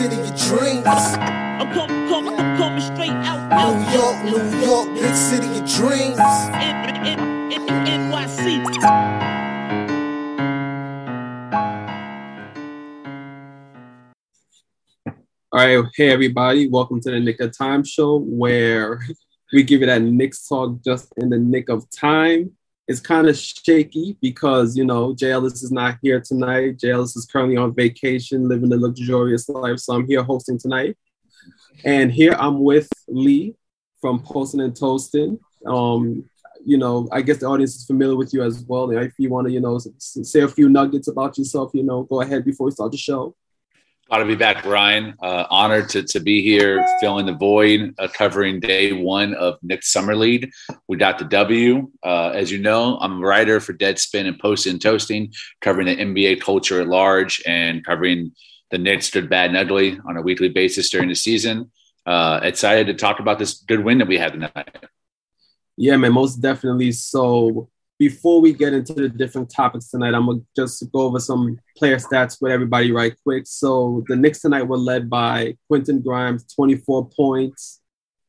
city of dreams. I'm coming, coming, I'm coming straight out, out. New York, New York, big city of dreams. NYC. All right, hey everybody, welcome to the Knick of Time show where we give you that Knicks talk just in the nick of time. It's kind of shaky because you know Ellis is not here tonight. Ellis is currently on vacation, living a luxurious life. So I'm here hosting tonight, and here I'm with Lee from Posting and Toasting. Um, you know, I guess the audience is familiar with you as well. If you want to, you know, say a few nuggets about yourself, you know, go ahead before we start the show. Glad to be back, Ryan. Uh, honored to, to be here, filling the void, uh, covering day one of Knicks Summer lead. We got the W. Uh, as you know, I'm a writer for Deadspin and Post and Toasting, covering the NBA culture at large and covering the Knicks good, bad, and ugly on a weekly basis during the season. Uh, excited to talk about this good win that we had tonight. Yeah, man, most definitely. So before we get into the different topics tonight, I'm gonna just go over some player stats with everybody right quick. So the Knicks tonight were led by Quentin Grimes, 24 points,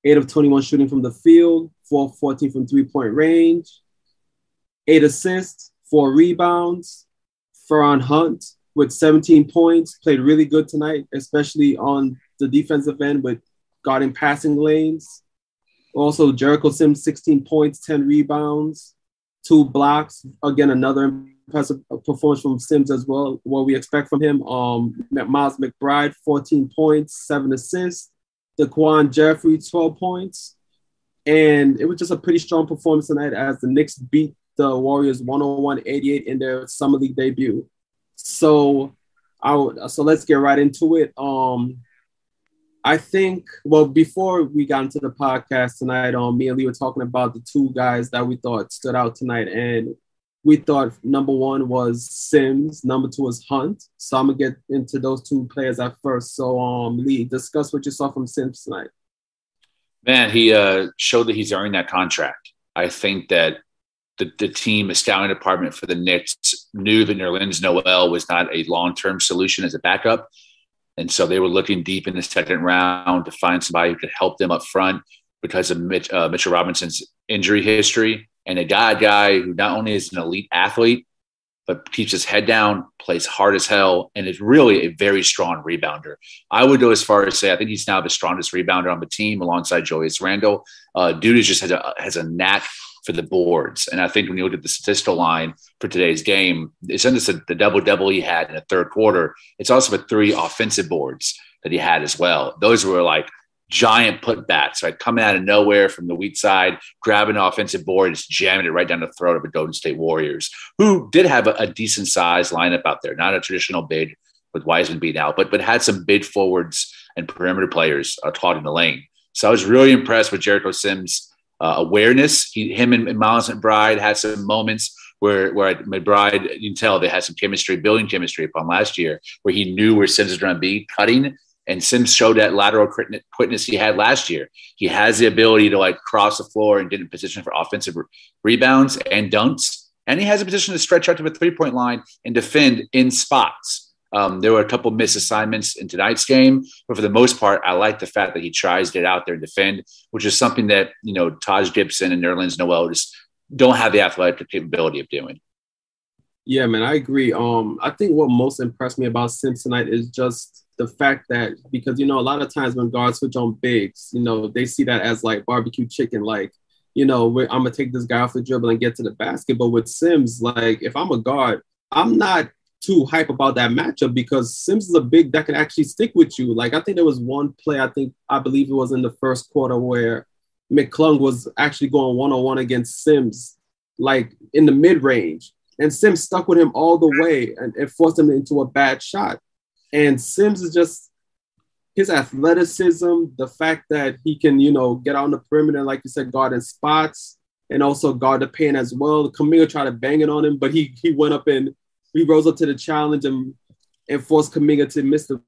8 of 21 shooting from the field, 4 14 from three point range, 8 assists, 4 rebounds. Feron Hunt with 17 points, played really good tonight, especially on the defensive end with guarding passing lanes. Also, Jericho Sims, 16 points, 10 rebounds two blocks. Again, another impressive performance from Sims as well. What we expect from him. Um, Miles McBride, 14 points, seven assists. Daquan Jeffrey, 12 points. And it was just a pretty strong performance tonight as the Knicks beat the Warriors 101-88 in their summer league debut. So, I so let's get right into it. Um, I think, well, before we got into the podcast tonight, um, me and Lee were talking about the two guys that we thought stood out tonight. And we thought number one was Sims, number two was Hunt. So I'm gonna get into those two players at first. So um Lee, discuss what you saw from Sims tonight. Man, he uh, showed that he's earning that contract. I think that the, the team, the scouting department for the Knicks knew that Nerlens Noel was not a long-term solution as a backup. And so they were looking deep in the second round to find somebody who could help them up front because of Mitch, uh, Mitchell Robinson's injury history. And a guy, a guy who not only is an elite athlete, but keeps his head down, plays hard as hell, and is really a very strong rebounder. I would go as far as say I think he's now the strongest rebounder on the team alongside Julius Randle. Uh, dude is just has a has a knack for the boards. And I think when you look at the statistical line for today's game, it's not just the double double he had in the third quarter, it's also the three offensive boards that he had as well. Those were like giant putbacks, right? Coming out of nowhere from the weak side, grabbing an offensive board, just jamming it right down the throat of the Golden State Warriors, who did have a, a decent sized lineup out there, not a traditional big with Wiseman being out, but but had some big forwards and perimeter players uh, taught in the lane. So I was really impressed with Jericho Sims' uh, awareness. He, him and, and Miles McBride had some moments where where McBride, you can tell they had some chemistry, building chemistry upon last year, where he knew where Sims was going to be cutting. And Sims showed that lateral quickness he had last year. He has the ability to like cross the floor and get in position for offensive rebounds and dunks. And he has a position to stretch out to the three point line and defend in spots. Um, there were a couple missed assignments in tonight's game, but for the most part, I like the fact that he tries to get out there and defend, which is something that you know Taj Gibson and Nerlens Noel just don't have the athletic capability of doing. Yeah, man, I agree. Um, I think what most impressed me about Sims tonight is just the fact that because you know a lot of times when guards switch on bigs, you know they see that as like barbecue chicken, like you know I'm gonna take this guy off the dribble and get to the basket. But with Sims, like if I'm a guard, I'm not too hype about that matchup because Sims is a big that can actually stick with you. Like I think there was one play, I think I believe it was in the first quarter where McClung was actually going one on one against Sims, like in the mid range, and Sims stuck with him all the way and it forced him into a bad shot. And Sims is just his athleticism, the fact that he can, you know, get on the perimeter, like you said, guard in spots and also guard the paint as well. Kuminga tried to bang it on him, but he he went up and he rose up to the challenge and, and forced Kuminga to miss the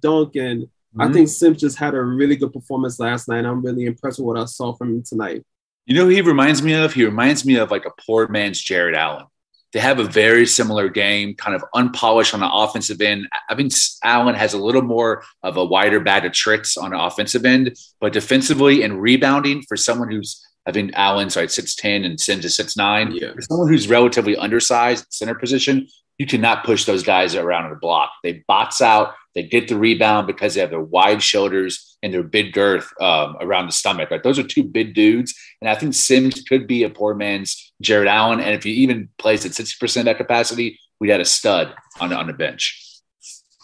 dunk. And mm-hmm. I think Sims just had a really good performance last night. I'm really impressed with what I saw from him tonight. You know, he reminds me of. He reminds me of like a poor man's Jarrett Allen. They have a very similar game, kind of unpolished on the offensive end. I think Allen has a little more of a wider bag of tricks on the offensive end, but defensively and rebounding for someone who's I think Allen's right six ten and Sims is six nine. Yeah. For someone who's relatively undersized center position, you cannot push those guys around the block. They box out, they get the rebound because they have their wide shoulders and their big girth um, around the stomach. Right, those are two big dudes, and I think Sims could be a poor man's Jarrett Allen. And if he even plays at sixty percent that capacity, we'd have a stud on on the bench.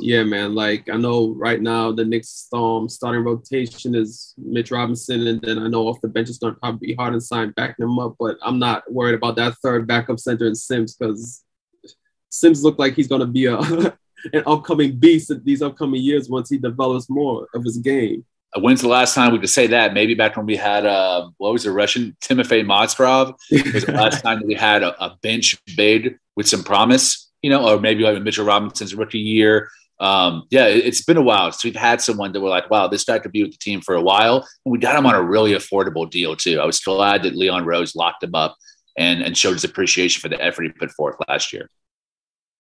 Yeah, man. Like I know right now the Knicks um, starting rotation is Mitch Robinson, and then I know off the bench it's going to probably be Hartenstein backing him up. But I'm not worried about that third backup center in Sims because Sims looked like he's going to be a an upcoming beast in these upcoming years once he develops more of his game. Uh, when's the last time we could say that? Maybe back when we had uh, what was the Russian Timofey Mozgov was the last time we had a, a bench big with some promise, you know, or maybe like Mitchell Robinson's rookie year um, yeah, it, has been a while. So we've had someone that we're like, wow, this guy could be with the team for a while. And we got him on a really affordable deal too. I was glad that Leon Rose locked him up and, and showed his appreciation for the effort he put forth last year.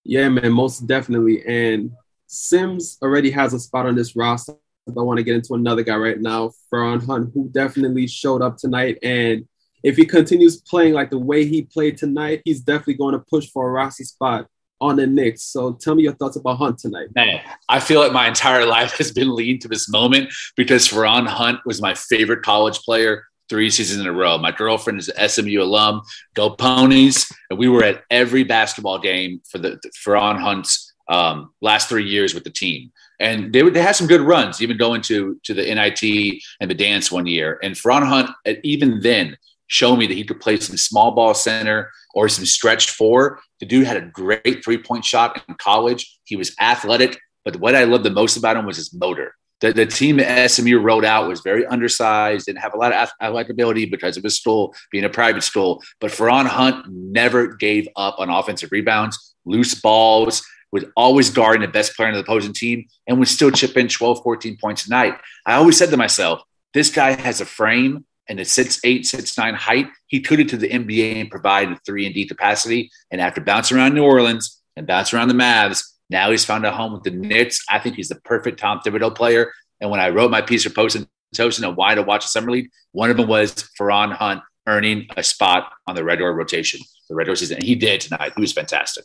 Yeah, man, most definitely. And Sims already has a spot on this roster. I want to get into another guy right now, Feron Hunt, who definitely showed up tonight. And if he continues playing like the way he played tonight, he's definitely going to push for a roster spot on the Knicks. So tell me your thoughts about Hunt tonight. Man, I feel like my entire life has been leading to this moment because Feron Hunt was my favorite college player three seasons in a row. My girlfriend is an SMU alum, go Ponies. And we were at every basketball game for the Feron Hunt's um, last three years with the team. And they, they had some good runs, even going to, to the NIT and the dance one year. And Feron Hunt, even then, showed me that he could play some small ball center or some stretch four. The dude had a great three point shot in college. He was athletic, but what I loved the most about him was his motor. The, the team that SMU rolled out was very undersized, didn't have a lot of athletic ability because of his school being a private school. But Feron Hunt never gave up on offensive rebounds, loose balls, was always guarding the best player on the opposing team, and would still chip in 12, 14 points a night. I always said to myself, this guy has a frame and a six eight, six nine height, he took it to the NBA and provided three and D capacity. And after bouncing around New Orleans and bouncing around the Mavs, now he's found a home with the Knicks. I think he's the perfect Tom Thibodeau player. And when I wrote my piece for Post and Toast and why to watch a summer league, one of them was Feron Hunt earning a spot on the regular rotation, the Red regular season. And he did tonight. He was fantastic.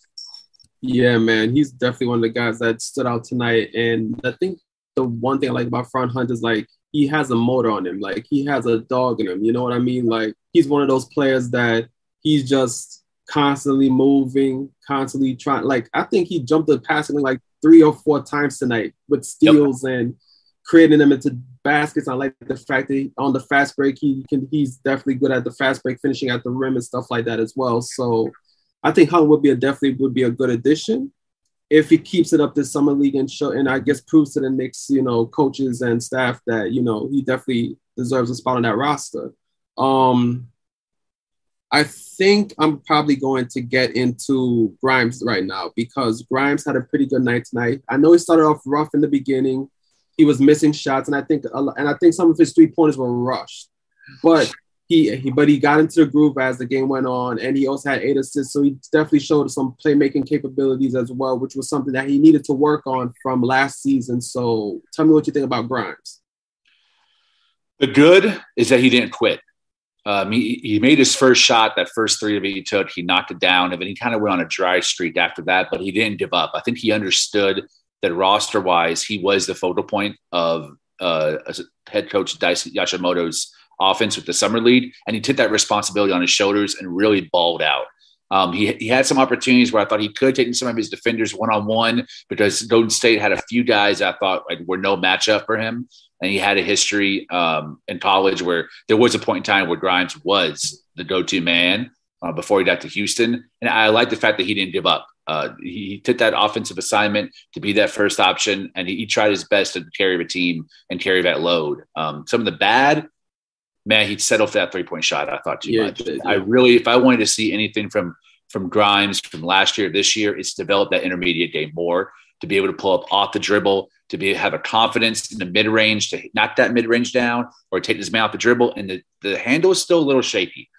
Yeah, man, he's definitely one of the guys that stood out tonight. And I think the one thing I like about Feron Hunt is like he has a motor on him. Like he has a dog in him. You know what I mean? Like he's one of those players that he's just constantly moving, constantly trying. Like I think he jumped the passing like three or four times tonight with steals yep. and creating them into baskets. I like the fact that he, on the fast break he can. He's definitely good at the fast break, finishing at the rim and stuff like that as well. So I think Hunt would be a definitely would be a good addition if he keeps it up this summer league and show and I guess proves to the Knicks, you know, coaches and staff that, you know, he definitely deserves a spot on that roster. Um I think I'm probably going to get into Grimes right now because Grimes had a pretty good night tonight. I know he started off rough in the beginning. He was missing shots, and I think and I think some of his three pointers were rushed. But he, he but he got into the groove as the game went on, and he also had eight assists. So he definitely showed some playmaking capabilities as well, which was something that he needed to work on from last season. So tell me what you think about Grimes. The good is that he didn't quit. Um, he, he made his first shot, that first three of it he took, he knocked it down, and then he kind of went on a dry streak after that, but he didn't give up. I think he understood that roster wise, he was the focal point of uh, head coach Daisuke Yoshimoto's offense with the summer league, and he took that responsibility on his shoulders and really balled out. Um, he, he had some opportunities where I thought he could take some of his defenders one on one because Golden State had a few guys I thought like, were no matchup for him. And he had a history um, in college where there was a point in time where Grimes was the go to man uh, before he got to Houston. And I like the fact that he didn't give up. Uh, he, he, took that offensive assignment to be that first option, and he, he, tried his best to carry the team and carry that load. Um, some of the bad, man, he'd settle for that three point shot. I thought too yeah, much. Yeah. I really, if I wanted to see anything from from Grimes from last year, this year, it's develop that intermediate game more to be able to pull up off the dribble, to be have a confidence in the mid range, to knock that mid range down or take this man off the dribble. And the, the handle is still a little shaky.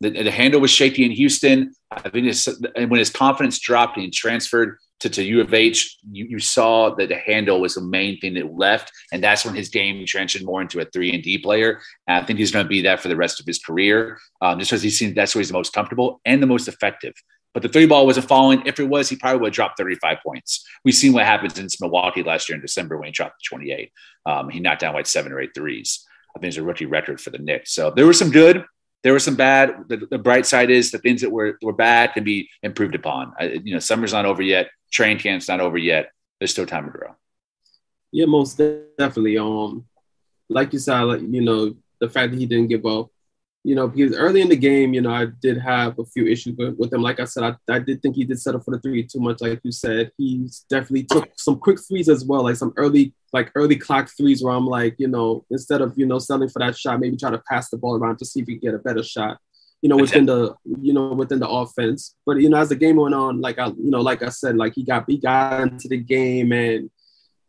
The, the handle was shaky in Houston. I think his, when his confidence dropped and he transferred to, to U of H, you, you saw that the handle was the main thing that left. And that's when his game transitioned more into a three and D player. And I think he's going to be that for the rest of his career, um, just because he's seen that's where he's the most comfortable and the most effective. But the three ball wasn't falling. If it was, he probably would have dropped 35 points. We've seen what happens in Milwaukee last year in December when he dropped 28. Um, he knocked down like seven or eight threes. I think it's a rookie record for the Knicks. So there was some good, there were some bad. The, the, bright side is the things that were, were bad can be improved upon. I, you know, summer's not over yet. Train camp's not over yet. There's still time to grow. Yeah, most definitely. Um, like you said, like, you know, the fact that he didn't give up you know, because early in the game, you know, I did have a few issues with, with him. Like I said, I, I did think he did settle for the three too much, like you said. He's definitely took some quick threes as well, like some early, like early clock threes where I'm like, you know, instead of, you know, selling for that shot, maybe try to pass the ball around to see if he can get a better shot, you know, within the, you know, within the offense. But, you know, as the game went on, like I, you know, like I said, like he got, he got into the game and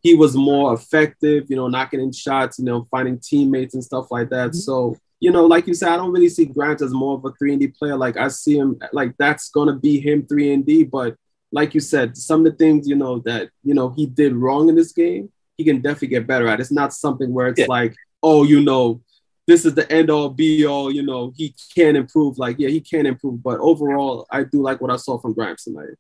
he was more effective, you know, knocking in shots, you know, finding teammates and stuff like that. Mm-hmm. So, you know, like you said, I don't really see Grant as more of a three and D player. Like I see him like that's gonna be him three and D. But like you said, some of the things you know that you know he did wrong in this game, he can definitely get better at. It's not something where it's yeah. like, oh, you know, this is the end all be all. You know, he can improve. Like yeah, he can improve. But overall, I do like what I saw from Grimes tonight.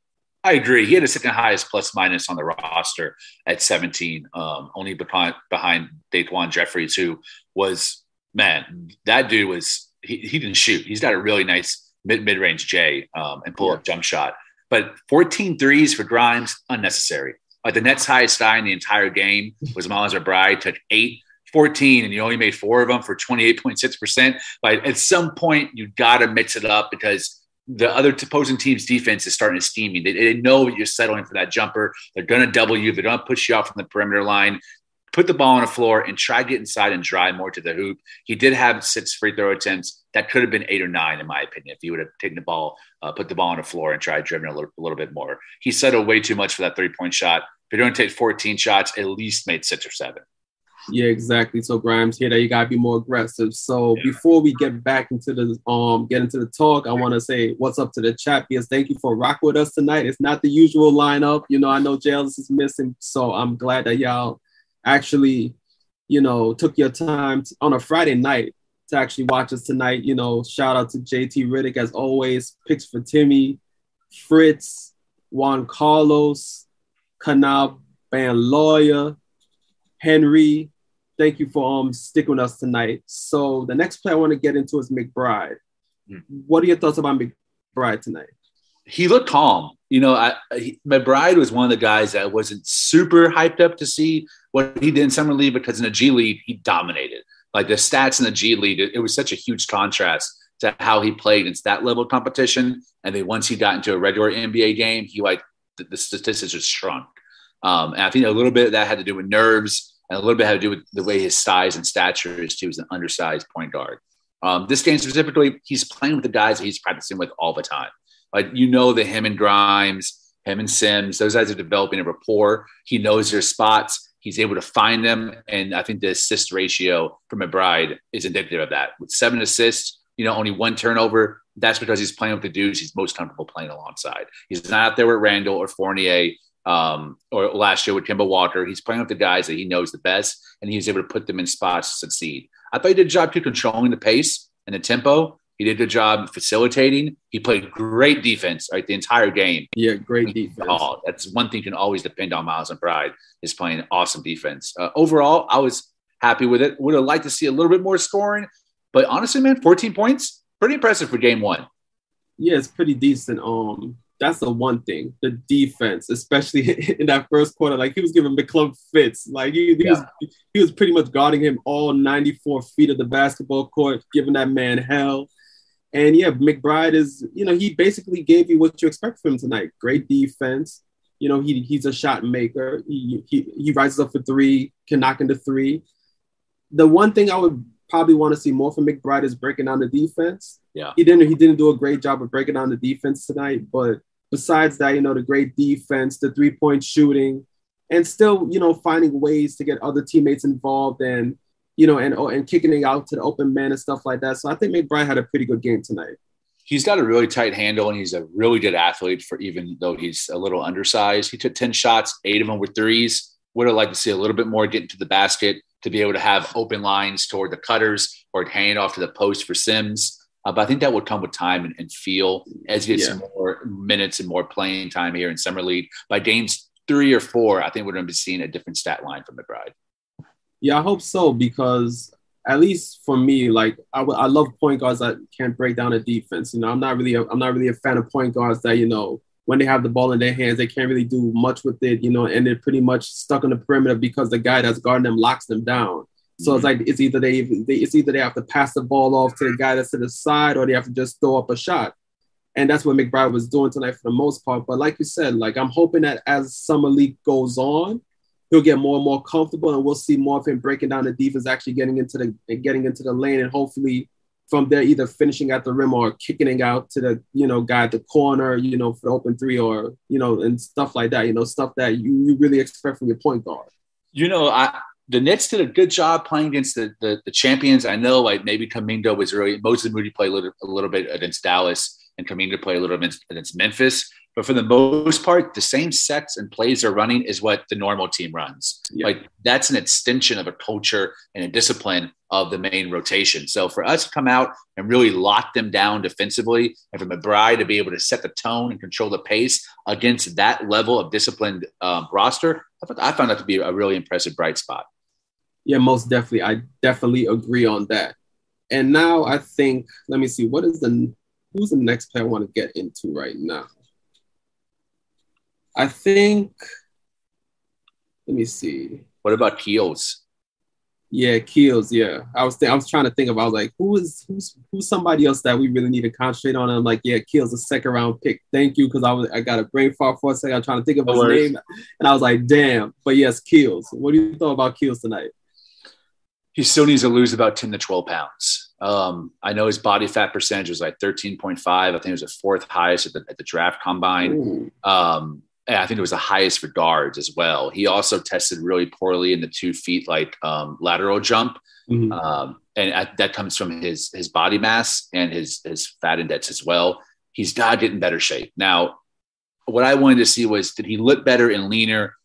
I agree. He had a second highest plus minus on the roster at 17, um, only behind behind Daquan Jeffries, who was man, that dude was he, he didn't shoot. He's got a really nice mid mid range J um, and pull up jump shot. But 14 threes for Grimes unnecessary. Like the Nets' highest guy in the entire game was Miles McBride, took eight. 14 and you only made four of them for 28.6%. But at some point, you got to mix it up because the other opposing team's defense is starting to steam you. They, they know you're settling for that jumper. They're going to double you. They're going to push you off from the perimeter line put the ball on the floor and try to get inside and drive more to the hoop. He did have six free throw attempts. That could have been eight or nine, in my opinion, if he would have taken the ball, uh, put the ball on the floor and tried dribbling a little, a little bit more. He settled way too much for that three point shot. If you're going to take 14 shots, at least made six or seven. Yeah, exactly. So Grimes, here that you gotta be more aggressive. So yeah. before we get back into the um get into the talk, I want to say what's up to the chat because thank you for rocking with us tonight. It's not the usual lineup. You know, I know Jails is missing, so I'm glad that y'all actually, you know, took your time to, on a Friday night to actually watch us tonight. You know, shout out to JT Riddick as always, picks for Timmy, Fritz, Juan Carlos, Kanab Band Lawyer, Henry. Thank you for um sticking with us tonight. So the next play I want to get into is McBride. Mm-hmm. What are your thoughts about McBride tonight? He looked calm. You know, I, he, McBride was one of the guys that wasn't super hyped up to see what he did in summer league because in the G League he dominated. Like the stats in the G League, it, it was such a huge contrast to how he played in that level of competition. And then once he got into a regular NBA game, he like the, the statistics just shrunk. Um, and I think a little bit of that had to do with nerves, and a little bit had to do with the way his size and stature is. He was an undersized point guard. Um, this game specifically, he's playing with the guys that he's practicing with all the time. Like you know that him and Grimes, him and Sims, those guys are developing a rapport. He knows their spots. He's able to find them. And I think the assist ratio for McBride is indicative of that. With seven assists, you know, only one turnover. That's because he's playing with the dudes he's most comfortable playing alongside. He's not out there with Randle or Fournier um, or last year with Kemba Walker. He's playing with the guys that he knows the best, and he's able to put them in spots to succeed. I thought he did a job too controlling the pace and the tempo he did a good job facilitating. He played great defense right the entire game. Yeah, great defense. Oh, that's one thing you can always depend on Miles McBride is playing awesome defense. Uh, overall, I was happy with it. Would have liked to see a little bit more scoring, but honestly, man, 14 points, pretty impressive for game one. Yeah, it's pretty decent. Um, that's the one thing, the defense, especially in that first quarter. Like he was giving McClung fits. Like he, he yeah. was he was pretty much guarding him all 94 feet of the basketball court, giving that man hell. And yeah, McBride is, you know, he basically gave you what you expect from him tonight. Great defense. You know, he, he's a shot maker. He, he, he rises up for three, can knock into three. The one thing I would probably want to see more from McBride is breaking down the defense. Yeah. He didn't he didn't do a great job of breaking down the defense tonight, but besides that, you know, the great defense, the three-point shooting, and still, you know, finding ways to get other teammates involved and you know, and and kicking it out to the open man and stuff like that. So I think McBride had a pretty good game tonight. he's got a really tight handle and he's a really good athlete for even though he's a little undersized. He took 10 shots, eight of them were threes. Would have liked to see a little bit more getting to the basket to be able to have open lines toward the cutters or hand off to the post for Sims. Uh, but I think that would come with time and, and feel as he gets yeah. more minutes and more playing time here in summer league. By games three or four, I think we're going to be seeing a different stat line from McBride. Yeah, I hope so because at least for me, like I, I love point guards that can't break down a defense. You know, I'm not really a, I'm not really a fan of point guards that you know when they have the ball in their hands they can't really do much with it. You know, and they're pretty much stuck on the perimeter because the guy that's guarding them locks them down. So it's mm-hmm. like it's either they, they it's either they have to pass the ball off to the guy that's to the side or they have to just throw up a shot. And that's what McBride was doing tonight for the most part. But like you said, like I'm hoping that as summer league goes on, he'll get more and more comfortable, and we'll see more of him breaking down the defense, actually getting into the getting into the lane, and hopefully from there either finishing at the rim or kicking it out to the you know guy at the corner, you know, for the open three or you know and stuff like that. You know, stuff that you, you really expect from your point guard. You know, I the Nets did a good job playing against the, the, the champions. I know like maybe Kuminga was really Moses Moody played a little, a little bit against Dallas and Kuminga played a little bit against Memphis. But for the most part, the same sets and plays they're running is what the normal team runs. Yeah. Like that's an extension of a culture and a discipline of the main rotation. So for us to come out and really lock them down defensively, and for McBride to be able to set the tone and control the pace against that level of disciplined um, roster, I found that to be a really impressive bright spot. Yeah, most definitely. I definitely agree on that. And now I think, let me see, what is the who's the next player I want to get into right now? I think, let me see. What about Keels? Yeah, Keels. Yeah, I was th- I was trying to think of. I was like, who is who's who's somebody else that we really need to concentrate on? And I'm like, yeah, Keels, a second round pick. Thank you, because I was I got a brain fart for a second. I'm trying to think of no his worries. name, and I was like, damn. But yes, Keels. What do you thought about Keels tonight? he still needs to lose about 10 to 12 pounds. Um, I know his body fat percentage was like 13.5. I think it was the fourth highest at the, at the draft combine. Um, I think it was the highest for guards as well. He also tested really poorly in the two feet like um, lateral jump. Mm-hmm. Um, and that comes from his his body mass and his his fat index as well. He's got to get in better shape. Now, what I wanted to see was did he look better and leaner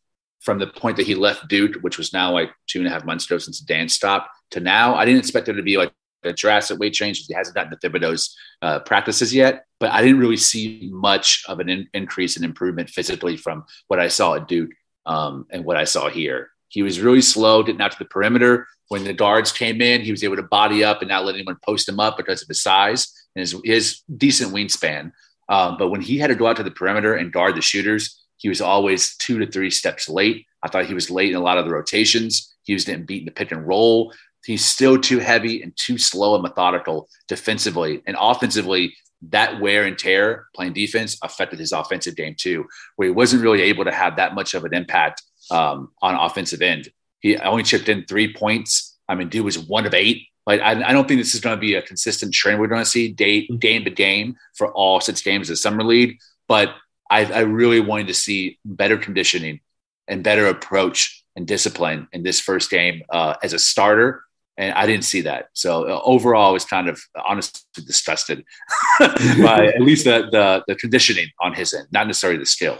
from the point that he left Duke, which was now like two and a half months ago since dance stopped, to now. I didn't expect there to be like a drastic weight change. He hasn't gotten the Thibodeau's uh, practices yet, but I didn't really see much of an in- increase in improvement physically from what I saw at Duke um, and what I saw here. He was really slow, getting out to the perimeter. When the guards came in, he was able to body up and not let anyone post him up because of his size and his, his decent wingspan. Um, but when he had to go out to the perimeter and guard the shooters, he was always two to three steps late. I thought he was late in a lot of the rotations. He was getting beat the pick and roll. He's still too heavy and too slow and methodical defensively. And offensively, that wear and tear playing defense affected his offensive game too, where he wasn't really able to have that much of an impact um, on offensive end. He only chipped in three points. I mean, dude was one of eight. Like, I, I don't think this is going to be a consistent trend we're going to see day, game to game for all six games of summer league. But I, I really wanted to see better conditioning and better approach and discipline in this first game uh, as a starter. And I didn't see that. So uh, overall, I was kind of honestly disgusted by at least the, the, the conditioning on his end, not necessarily the skill.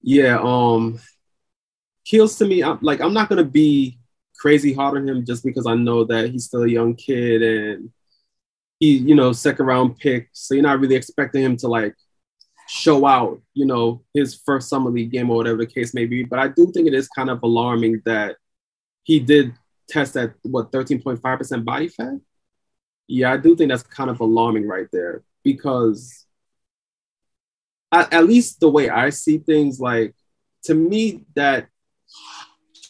Yeah, um, Keels to me. I'm, like I'm not gonna be crazy hard on him just because I know that he's still a young kid and he, you know, second round pick. So you're not really expecting him to like show out, you know, his first summer league game or whatever the case may be. But I do think it is kind of alarming that he did test at what 13.5% body fat. Yeah, I do think that's kind of alarming right there because at, at least the way I see things, like to me, that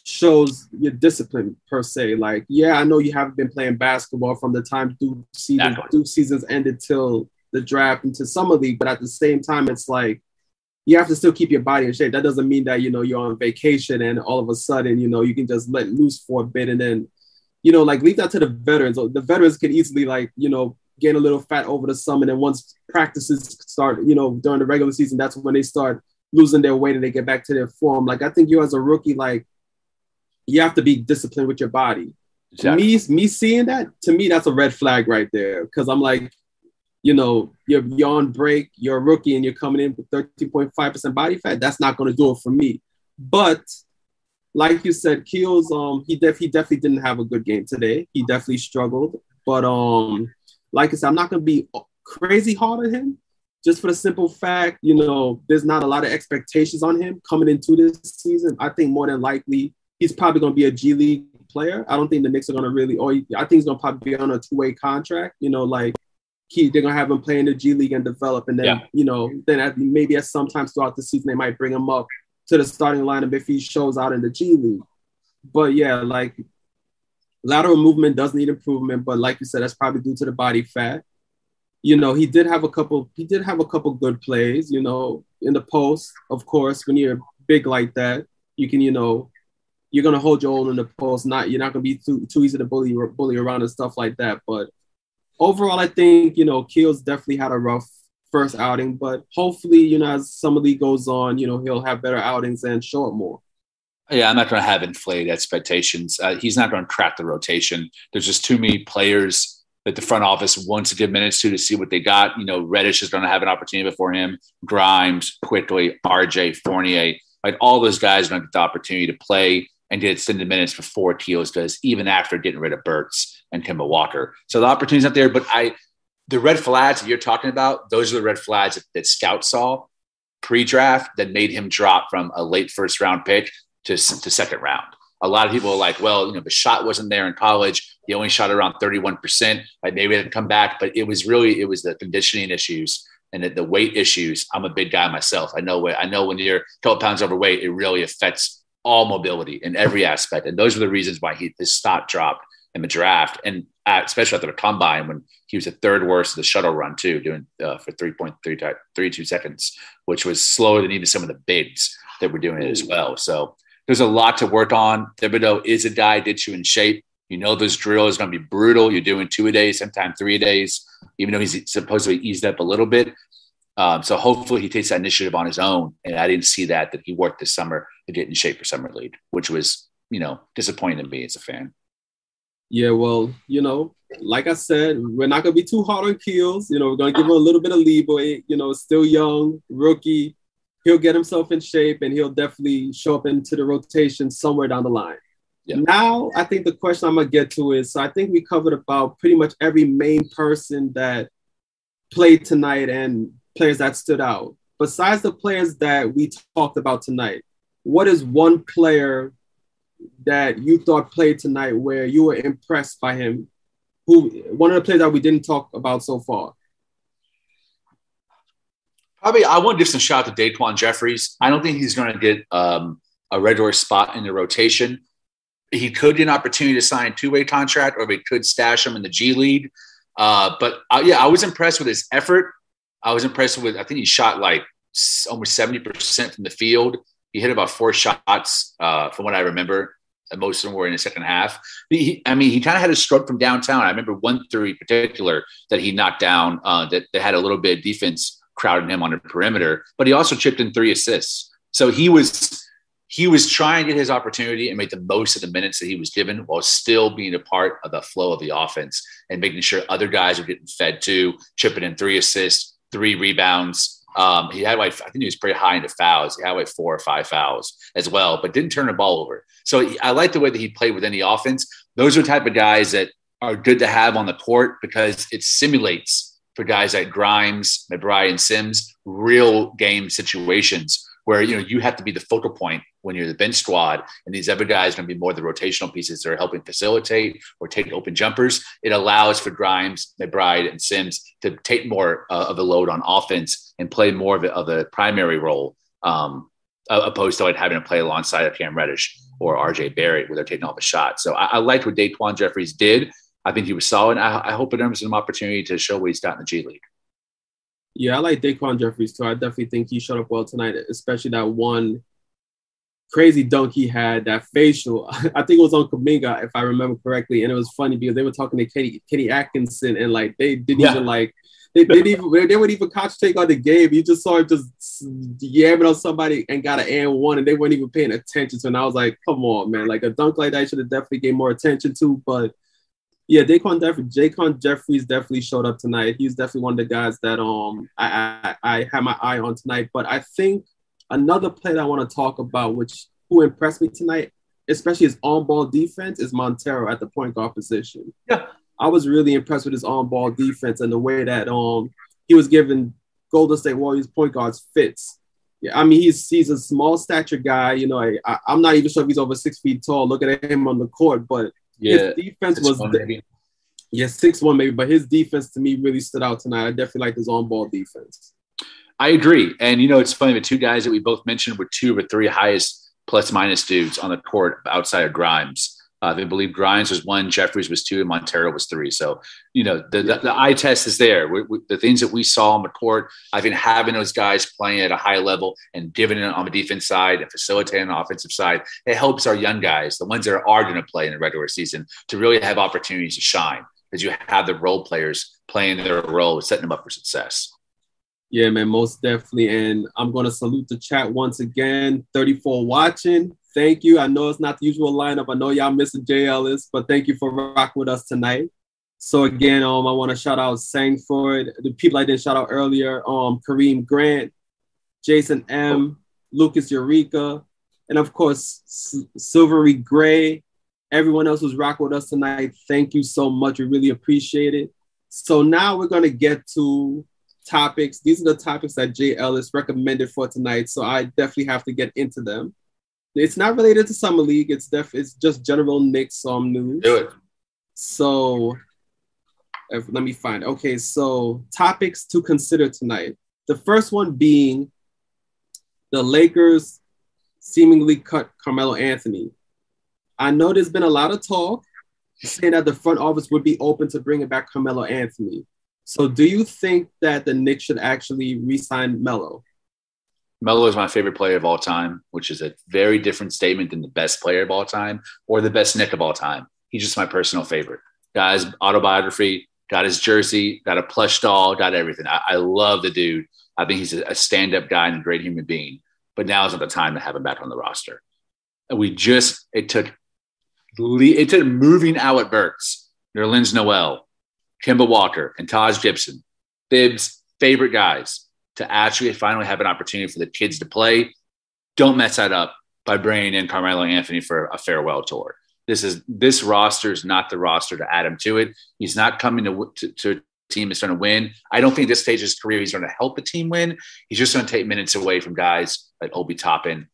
shows your discipline per se. Like, yeah, I know you haven't been playing basketball from the time Duke season Duke seasons ended till the draft into summer league, but at the same time, it's like you have to still keep your body in shape. That doesn't mean that you know you're on vacation and all of a sudden you know you can just let loose for a bit and then you know like leave that to the veterans. The veterans can easily like you know gain a little fat over the summer, and then once practices start, you know during the regular season, that's when they start losing their weight and they get back to their form. Like I think you as a rookie, like you have to be disciplined with your body. Exactly. Me, me seeing that to me, that's a red flag right there. Because I'm like, you know, you're, on break, you're a rookie, and you're coming in with 13.5% body fat, that's not going to do it for me. But like you said, Keels, um, he def- he definitely didn't have a good game today. He definitely struggled. But um, like I said, I'm not gonna be crazy hard on him, just for the simple fact, you know, there's not a lot of expectations on him coming into this season. I think more than likely he's probably gonna be a G League player. I don't think the Knicks are gonna really, or I think he's gonna probably be on a two way contract. You know, like he, they're gonna have him play in the G League and develop, and then yeah. you know, then at, maybe at sometimes throughout the season they might bring him up to the starting lineup if he shows out in the G League. But yeah, like lateral movement does need improvement, but like you said, that's probably due to the body fat. You know, he did have a couple. He did have a couple good plays. You know, in the post, of course, when you're big like that, you can, you know, you're gonna hold your own in the post. Not you're not gonna be too too easy to bully bully around and stuff like that. But overall, I think you know Keels definitely had a rough first outing, but hopefully, you know, as summer league goes on, you know, he'll have better outings and show it more. Yeah, I'm not going to have inflated expectations. Uh, he's not going to crack the rotation. There's just too many players that the front office wants to give minutes to to see what they got. You know, Reddish is going to have an opportunity before him. Grimes, quickly, RJ, Fournier, like all those guys are going to get the opportunity to play and get extended minutes before Keels does, even after getting rid of Burks and Kemba Walker. So the opportunity's not there, but I the red flags that you're talking about, those are the red flags that, that Scout saw pre-draft that made him drop from a late first round pick to, to second round. A lot of people are like, well, you know, the shot wasn't there in college. He only shot around 31%. Like maybe it come back, but it was really, it was the conditioning issues and the, weight issues. I'm a big guy myself. I know, I know when you're a couple pounds overweight, it really affects all mobility in every aspect. And those are the reasons why he, his stock dropped in the draft. And at, especially after the combine when he was the third worst of the shuttle run too, doing uh, for 3.32 seconds, which was slower than even some of the bigs that were doing it as well. So there's a lot to work on. Thibodeau is a guy gets you in shape. You know this drill is going to be brutal. You're doing two a day, sometimes three a days, even though he's supposedly eased up a little bit. Um, so hopefully he takes that initiative on his own. And I didn't see that that he worked this summer to get in shape for summer league, which was you know disappointing to me as a fan. Yeah, well, you know, like I said, we're not gonna be too hard on Keels. You know, we're gonna give him a little bit of leeway. You know, still young, rookie. He'll get himself in shape, and he'll definitely show up into the rotation somewhere down the line. Yeah. Now, I think the question I'm gonna get to is: so I think we covered about pretty much every main person that played tonight and players that stood out. Besides the players that we talked about tonight, what is one player that you thought played tonight where you were impressed by him? Who one of the players that we didn't talk about so far? Probably, I want to give some shout out to Daquan Jeffries. I don't think he's going to get um, a regular spot in the rotation. He could get an opportunity to sign a two-way contract, or they could stash him in the G League. Uh, but uh, yeah, I was impressed with his effort. I was impressed with. I think he shot like almost seventy percent from the field. He hit about four shots, uh, from what I remember. Most of them were in the second half. He, I mean, he kind of had a stroke from downtown. I remember one three in particular that he knocked down uh, that, that had a little bit of defense crowding him on the perimeter, but he also chipped in three assists. So he was he was trying to get his opportunity and make the most of the minutes that he was given while still being a part of the flow of the offense and making sure other guys were getting fed too, chipping in three assists, three rebounds, um, he had like I think he was pretty high into fouls. He had like four or five fouls as well, but didn't turn the ball over. So I like the way that he played with any offense. Those are the type of guys that are good to have on the court because it simulates for guys like Grimes, McBride, and Sims real game situations where you know you have to be the focal point when you're the bench squad, and these other guys are going to be more the rotational pieces that are helping facilitate or take open jumpers. It allows for Grimes, McBride, and Sims to take more uh, of a load on offense and play more of a, of a primary role, um, opposed to like having to play alongside of Cam Reddish or RJ Barrett where they're taking all the shots. So I, I liked what Daquan Jeffries did. I think he was solid. I, I hope it earns him an opportunity to show what he's got in the G League. Yeah, I like Daquan Jeffries too. I definitely think he showed up well tonight, especially that one crazy dunk he had, that facial. I think it was on Kuminga, if I remember correctly. And it was funny because they were talking to Kenny, Kenny Atkinson and like they didn't yeah. even like they didn't even they would even concentrate on the game. You just saw him just yamming on somebody and got an and one, and they weren't even paying attention to. And I was like, come on, man! Like a dunk like that should have definitely gave more attention to. But Yeah, Daquan Jeffrey, Jaquan Jeffries definitely showed up tonight. He's definitely one of the guys that um I I, I had my eye on tonight. But I think another player that I want to talk about, which who impressed me tonight, especially his on-ball defense, is Montero at the point guard position. Yeah, I was really impressed with his on-ball defense and the way that um he was giving Golden State Warriors point guards fits. Yeah, I mean he's he's a small stature guy. You know, I, I am not even sure if he's over six feet tall. Looking at him on the court, but yeah, his defense was maybe. yeah six one maybe, but his defense to me really stood out tonight. I definitely like his on-ball defense. I agree, and you know it's funny. The two guys that we both mentioned were two of the three highest plus minus dudes on the court outside of Grimes. Uh, I believe Grimes was one, Jeffries was two, and Montero was three. So, you know, the, the, the eye test is there. We, we, the things that we saw on the court, I think having those guys playing at a high level and giving it on the defense side and facilitating the offensive side, it helps our young guys, the ones that are going to play in the regular season, to really have opportunities to shine because you have the role players playing their role, setting them up for success. Yeah, man, most definitely. And I'm going to salute the chat once again. 34 watching thank you. I know it's not the usual lineup. I know y'all missing Jay Ellis, but thank you for rocking with us tonight. So again, um, I want to shout out Sangford, the people I didn't shout out earlier, um, Kareem Grant, Jason M, Lucas Eureka, and of course S- Silvery Gray. Everyone else who's rocking with us tonight, thank you so much. We really appreciate it. So now we're gonna get to topics. These are the topics that Jay Ellis recommended for tonight. So I definitely have to get into them. It's not related to summer league. It's def. It's just general Knicks um news. Do it. So, if, let me find. Okay, so topics to consider tonight. The first one being the Lakers seemingly cut Carmelo Anthony. I know there's been a lot of talk saying that the front office would be open to bringing back Carmelo Anthony. So, do you think that the Knicks should actually re-sign Melo? Melo is my favorite player of all time, which is a very different statement than the best player of all time or the best Nick of all time. He's just my personal favorite. Got his autobiography, got his jersey, got a plush doll, got everything. I, I love the dude. I think he's a, a stand up guy and a great human being. But now is not the time to have him back on the roster. We just, it took, it took moving out Alec Burks, Nerlens Noel, Kemba Walker, and Taj Gibson, Thibs' favorite guys to actually finally have an opportunity for the kids to play. Don't mess that up by bringing in Carmelo Anthony for a farewell tour. This is this roster is not the roster to add him to it. He's not coming to, to, to a team that's going to win. I don't think this stage of his career he's going to help a team win. He's just going to take minutes away from guys like Obi Toppin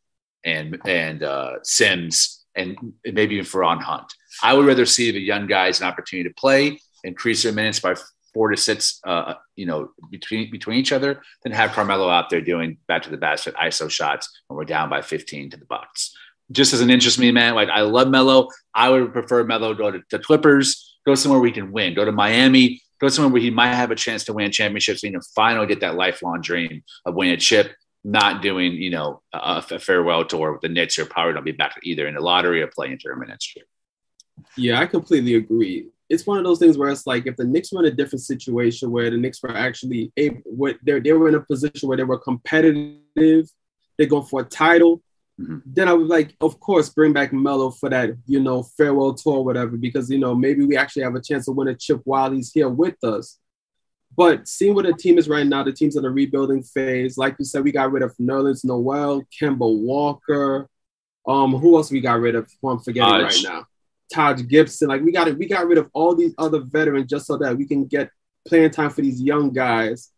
and and uh, Sims and maybe even Feron Hunt. I would rather see the young guys an opportunity to play, increase their minutes by four to six, uh, you know, between between each other, then have Carmelo out there doing back to the basket ISO shots when we're down by 15 to the Bucks. Just as an interest me, man. Like I love Melo. I would prefer Melo go to the Clippers, go somewhere we can win, go to Miami, go somewhere where he might have a chance to win championships, and you know, finally get that lifelong dream of winning a chip. Not doing, you know, a, a farewell tour with the Knicks, or probably don't be back either in the lottery or playing tournament next year. Yeah, I completely agree it's one of those things where it's like if the Knicks were in a different situation where the Knicks were actually able, they they were in a position where they were competitive, they go for a title. Mm-hmm. Then I would like, of course, bring back Melo for that, you know, farewell tour, whatever, because you know maybe we actually have a chance to win a chip while he's here with us. But seeing what the team is right now, the team's in a rebuilding phase. Like you said, we got rid of Nerlens Noel, Kemba Walker. Um, who else we got rid of? Who I'm forgetting uh, right now. Taj Gibson. Like we got it, we got rid of all these other veterans just so that we can get playing time for these young guys.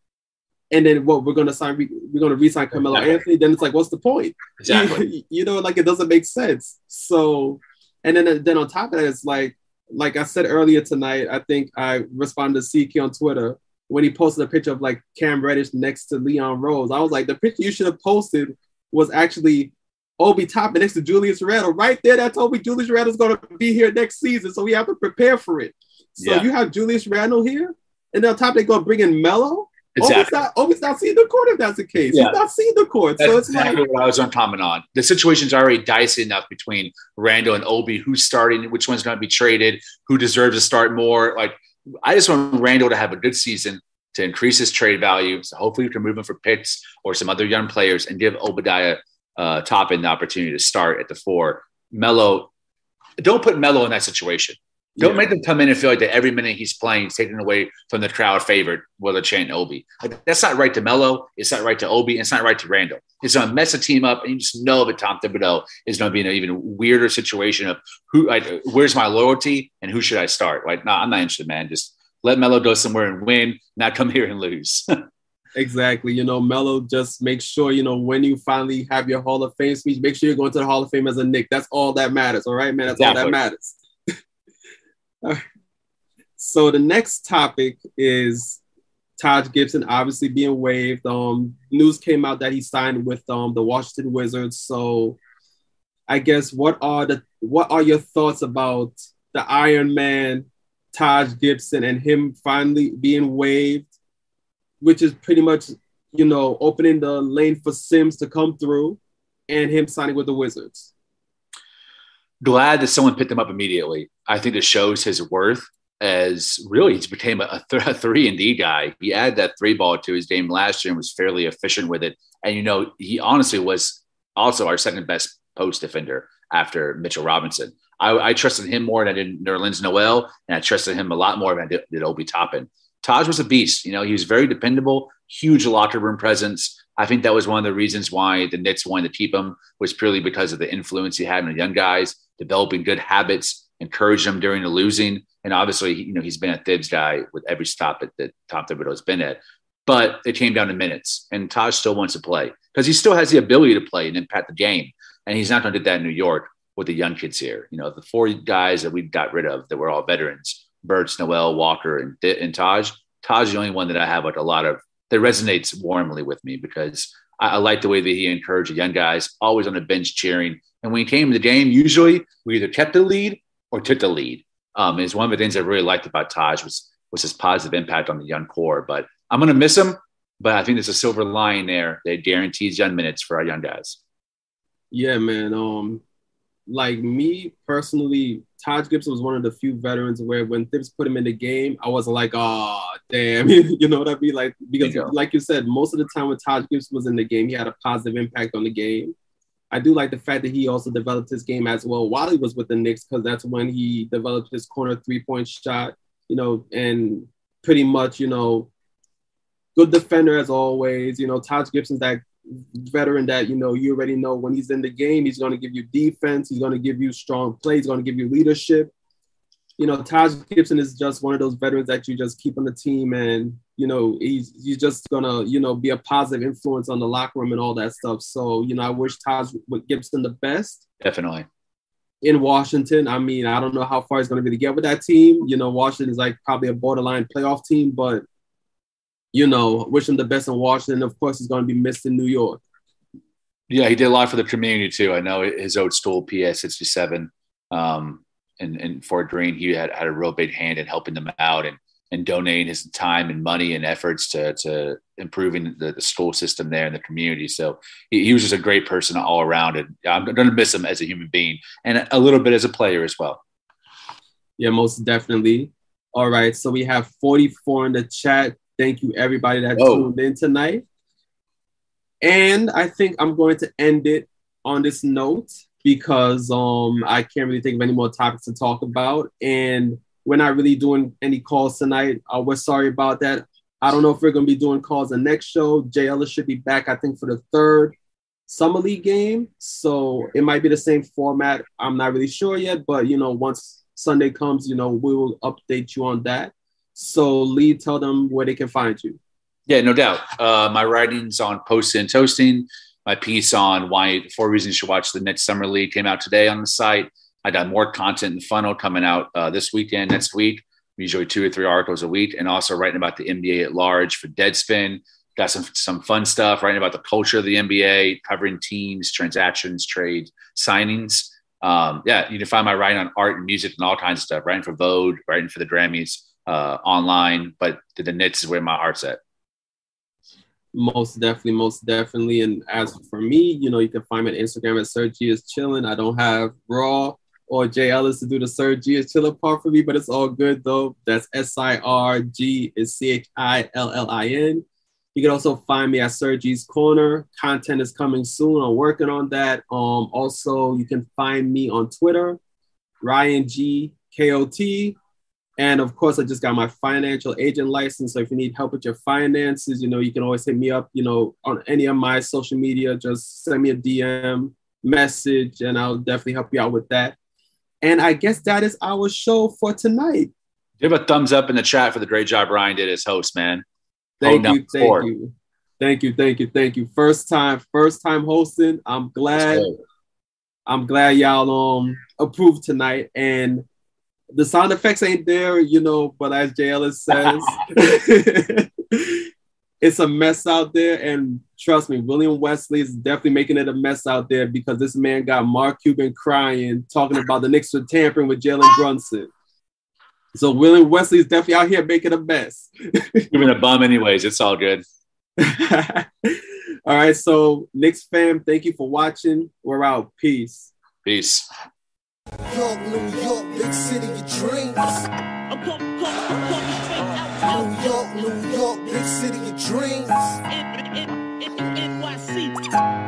And then what we're gonna sign, we're gonna resign Carmelo exactly. Anthony. Then it's like, what's the point? Exactly. you know, like it doesn't make sense. So, and then then on top of that, it's like, like I said earlier tonight, I think I responded to CK on Twitter when he posted a picture of like Cam Reddish next to Leon Rose. I was like, the picture you should have posted was actually Obi Toppin next to Julius Randle. Right there, that told me Julius Randle's going to be here next season, so we have to prepare for it. So yeah. you have Julius Randle here, and on top they go bring in Melo. Exactly. Obi's not, Obi's not seeing the court if that's the case. Yeah. He's not seeing the court. That's so it's exactly like, what I was on comment on. The situation's already dicey enough between Randle and Obi. Who's starting? Which one's going to be traded? Who deserves to start more? Like, I just want Randle to have a good season to increase his trade value. So hopefully we can move him for picks or some other young players and give Obadiah uh, Toppin the opportunity to start at the four. Melo, don't put Melo in that situation. Don't yeah. make them come in and feel like that every minute he's playing, he's taking away from the crowd favorite while they're chanting Obi. Like, that's not right to Melo. It's not right to Obi. It's not right to Randle. It's going to mess the team up, and you just know that Tom Thibodeau is going to be in an even weirder situation of who, like, where's my loyalty and who should I start? Like, no, nah, I'm not interested, man. Just let Melo go somewhere and win, not come here and lose. exactly. You know, Melo just make sure, you know, when you finally have your Hall of Fame speech, make sure you're going to the Hall of Fame as a Knick. That's all that matters. All right, man. That's exactly. all that matters. all right. so the next topic is Taj Gibson obviously being waived. Um, news came out that he signed with um the Washington Wizards. So I guess what are the what are your thoughts about the Iron Man, Taj Gibson, and him finally being waived, which is pretty much you know opening the lane for Sims to come through, and him signing with the Wizards glad that someone picked him up immediately. I think it shows his worth as really he's became a, th- a three and D guy. He added that three ball to his game last year and was fairly efficient with it. And you know, he honestly was also our second best post defender after Mitchell Robinson. I, I trusted him more than I did Nerlens Noel, and I trusted him a lot more than I did, did Obi Toppin. Taj was a beast. You know, he was very dependable, huge locker room presence. I think that was one of the reasons why the Knicks wanted to keep him was purely because of the influence he had on the young guys developing good habits, encouraging them during the losing. And obviously, you know, he's been a Thibs guy with every stop that, that Tom Thibodeau has been at. But it came down to minutes, and Taj still wants to play because he still has the ability to play and impact the game. And he's not going to do that in New York with the young kids here. You know, the four guys that we got rid of that were all veterans: Burks, Noel, Walker, and, and Taj. Taj is the only one that I have like a lot of that resonates warmly with me because I, I like the way that he encouraged the young guys, always on the bench cheering, and when he came to the game, usually we either kept the lead or took the lead. Um, is one of the things I really liked about Taj was was his positive impact on the young core. But I'm going to miss him. But I think there's a silver line there that guarantees young minutes for our young guys. Yeah, man. Um, like me personally, Taj Gibson was one of the few veterans where when Thibs put him in the game, I wasn't like, oh, damn. you know what I mean? Like, because, you like you said, most of the time when Taj Gibson was in the game, he had a positive impact on the game. I do like the fact that he also developed his game as well while he was with the Knicks, because that's when he developed his corner three point shot, you know, and pretty much, you know, good defender as always. You know, Taj Gibson's that veteran that, you know, you already know when he's in the game, he's going to give you defense, he's going to give you strong play, he's going to give you leadership. You know, Taj Gibson is just one of those veterans that you just keep on the team and you know, he's he's just gonna, you know, be a positive influence on the locker room and all that stuff. So, you know, I wish Taj Gibson the best. Definitely. In Washington, I mean, I don't know how far he's going to be to get with that team. You know, Washington is like probably a borderline playoff team, but you know, wish him the best in Washington. Of course, he's going to be missed in New York. Yeah, he did a lot for the community too. I know his old school PS sixty seven, um, and and Fort Greene, he had had a real big hand in helping them out and and donating his time and money and efforts to, to improving the, the school system there in the community. So he, he was just a great person all around. And I'm going to miss him as a human being and a little bit as a player as well. Yeah, most definitely. All right. So we have 44 in the chat. Thank you, everybody that Whoa. tuned in tonight. And I think I'm going to end it on this note because um, I can't really think of any more topics to talk about. And we're not really doing any calls tonight. Uh, we're sorry about that. I don't know if we're going to be doing calls the next show. Jay Ellis should be back, I think, for the third summer league game. So it might be the same format. I'm not really sure yet, but you know, once Sunday comes, you know, we will update you on that. So Lee, tell them where they can find you. Yeah, no doubt. Uh, my writings on Post and Toasting, my piece on why four reasons you should watch the Knicks summer league came out today on the site. I got more content in funnel coming out uh, this weekend, next week. Usually two or three articles a week, and also writing about the NBA at large for Deadspin. Got some some fun stuff writing about the culture of the NBA, covering teams, transactions, trade, signings. Um, yeah, you can find my writing on art and music and all kinds of stuff. Writing for Vogue, writing for the Grammys uh, online, but the Knicks is where my heart's at. Most definitely, most definitely. And as for me, you know, you can find me on Instagram at Sergi is chilling. I don't have raw or Jay Ellis to do the Sergi is chilling part for me, but it's all good though. That's S I R G is C H I L L I N. You can also find me at Sergi's Corner. Content is coming soon. I'm working on that. Um, also, you can find me on Twitter, Ryan G KOT. And of course, I just got my financial agent license. So if you need help with your finances, you know, you can always hit me up, you know, on any of my social media. Just send me a DM message and I'll definitely help you out with that. And I guess that is our show for tonight. Give a thumbs up in the chat for the great job Ryan did as host, man. Thank you, thank you. Thank you, thank you, thank you. First time, first time hosting. I'm glad. I'm glad y'all um approved tonight. And the sound effects ain't there, you know, but as Jay Ellis says, it's a mess out there. And trust me, William Wesley is definitely making it a mess out there because this man got Mark Cuban crying, talking about the Knicks are tampering with Jalen Brunson. So William Wesley is definitely out here making a mess. Even a bum, anyways. It's all good. all right. So Knicks fam, thank you for watching. We're out. Peace. Peace. York, New York, big city of dreams. New York, New York, big city of dreams. NYC.